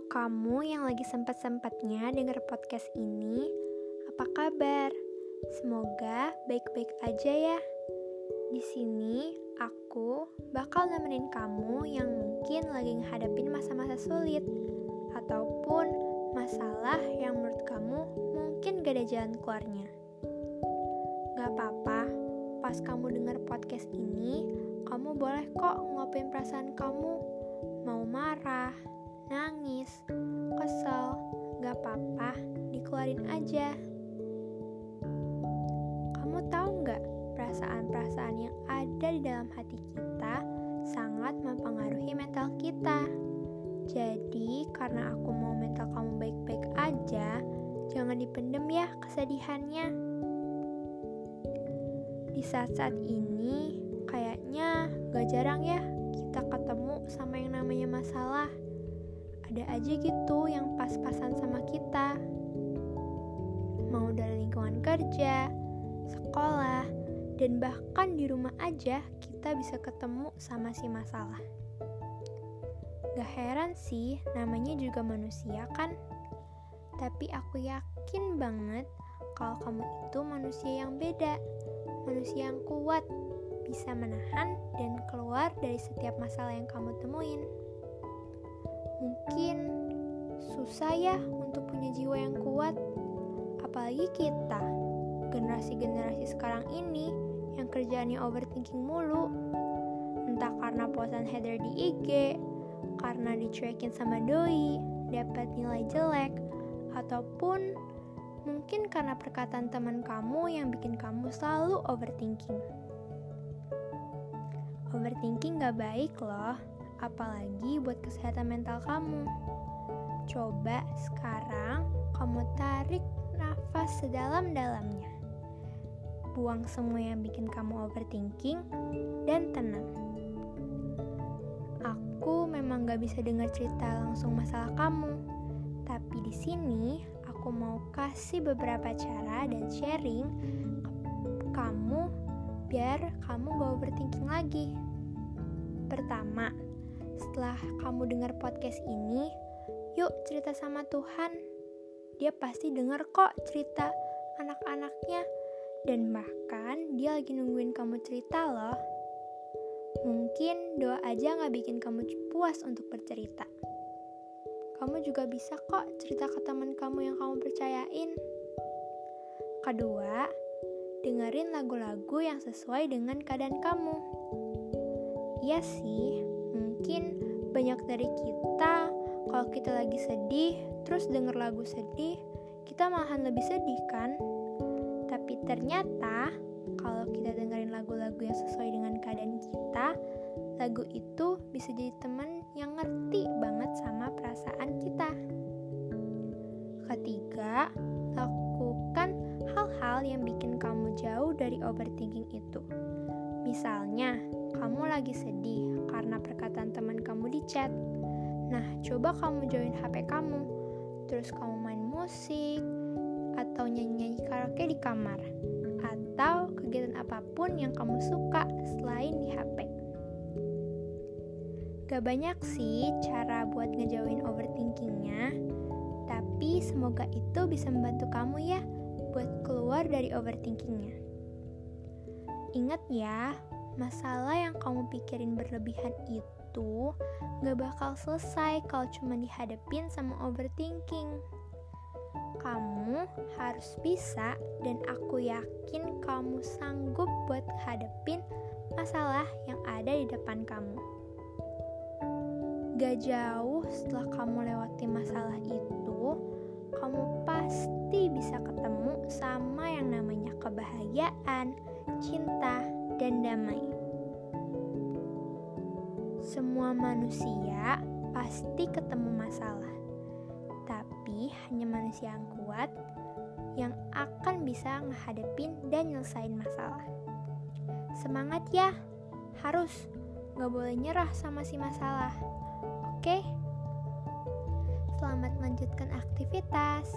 kamu yang lagi sempat-sempatnya denger podcast ini, apa kabar? Semoga baik-baik aja ya. Di sini aku bakal nemenin kamu yang mungkin lagi ngadepin masa-masa sulit ataupun masalah yang menurut kamu mungkin gak ada jalan keluarnya. Gak apa-apa, pas kamu denger podcast ini, kamu boleh kok ngopin perasaan kamu. Mau marah, nangis, kesel, gak apa-apa, dikeluarin aja. Kamu tahu nggak perasaan-perasaan yang ada di dalam hati kita sangat mempengaruhi mental kita. Jadi, karena aku mau mental kamu baik-baik aja, jangan dipendem ya kesedihannya. Di saat-saat ini, kayaknya gak jarang ya kita ketemu sama yang namanya masalah ada aja gitu yang pas-pasan sama kita. Mau dari lingkungan kerja, sekolah, dan bahkan di rumah aja kita bisa ketemu sama si masalah. Gak heran sih, namanya juga manusia kan? Tapi aku yakin banget kalau kamu itu manusia yang beda, manusia yang kuat, bisa menahan dan keluar dari setiap masalah yang kamu temuin. Mungkin susah ya untuk punya jiwa yang kuat, apalagi kita, generasi-generasi sekarang ini yang kerjaannya overthinking mulu. Entah karena posan header di IG, karena dicuekin sama doi, dapat nilai jelek, ataupun mungkin karena perkataan teman kamu yang bikin kamu selalu overthinking. Overthinking gak baik loh apalagi buat kesehatan mental kamu. Coba sekarang kamu tarik nafas sedalam-dalamnya. Buang semua yang bikin kamu overthinking dan tenang. Aku memang gak bisa dengar cerita langsung masalah kamu, tapi di sini aku mau kasih beberapa cara dan sharing ke kamu biar kamu gak overthinking lagi. Pertama, setelah kamu dengar podcast ini, yuk cerita sama Tuhan. Dia pasti dengar kok cerita anak-anaknya. Dan bahkan dia lagi nungguin kamu cerita loh. Mungkin doa aja gak bikin kamu puas untuk bercerita. Kamu juga bisa kok cerita ke teman kamu yang kamu percayain. Kedua, dengerin lagu-lagu yang sesuai dengan keadaan kamu. Iya sih, mungkin banyak dari kita kalau kita lagi sedih terus denger lagu sedih kita malahan lebih sedih kan? Tapi ternyata kalau kita dengerin lagu-lagu yang sesuai dengan keadaan kita lagu itu bisa jadi teman yang ngerti banget sama perasaan kita. Ketiga lakukan hal-hal yang bikin kamu jauh dari overthinking itu misalnya kamu lagi sedih karena perkataan teman kamu di chat. Nah, coba kamu join HP kamu, terus kamu main musik, atau nyanyi-nyanyi karaoke di kamar, atau kegiatan apa pun yang kamu suka selain di HP. Gak banyak sih cara buat ngejauhin overthinkingnya, tapi semoga itu bisa membantu kamu ya buat keluar dari overthinkingnya. Ingat ya, masalah yang kamu pikirin berlebihan itu gak bakal selesai kalau cuma dihadapin sama overthinking. Kamu harus bisa dan aku yakin kamu sanggup buat hadapin masalah yang ada di depan kamu. Gak jauh setelah kamu lewati masalah itu, kamu pasti bisa ketemu sama yang namanya kebahagiaan, cinta, dan damai. Semua manusia pasti ketemu masalah, tapi hanya manusia yang kuat yang akan bisa menghadapin dan nyelesain masalah. Semangat ya, harus gak boleh nyerah sama si masalah. Oke, selamat melanjutkan aktivitas.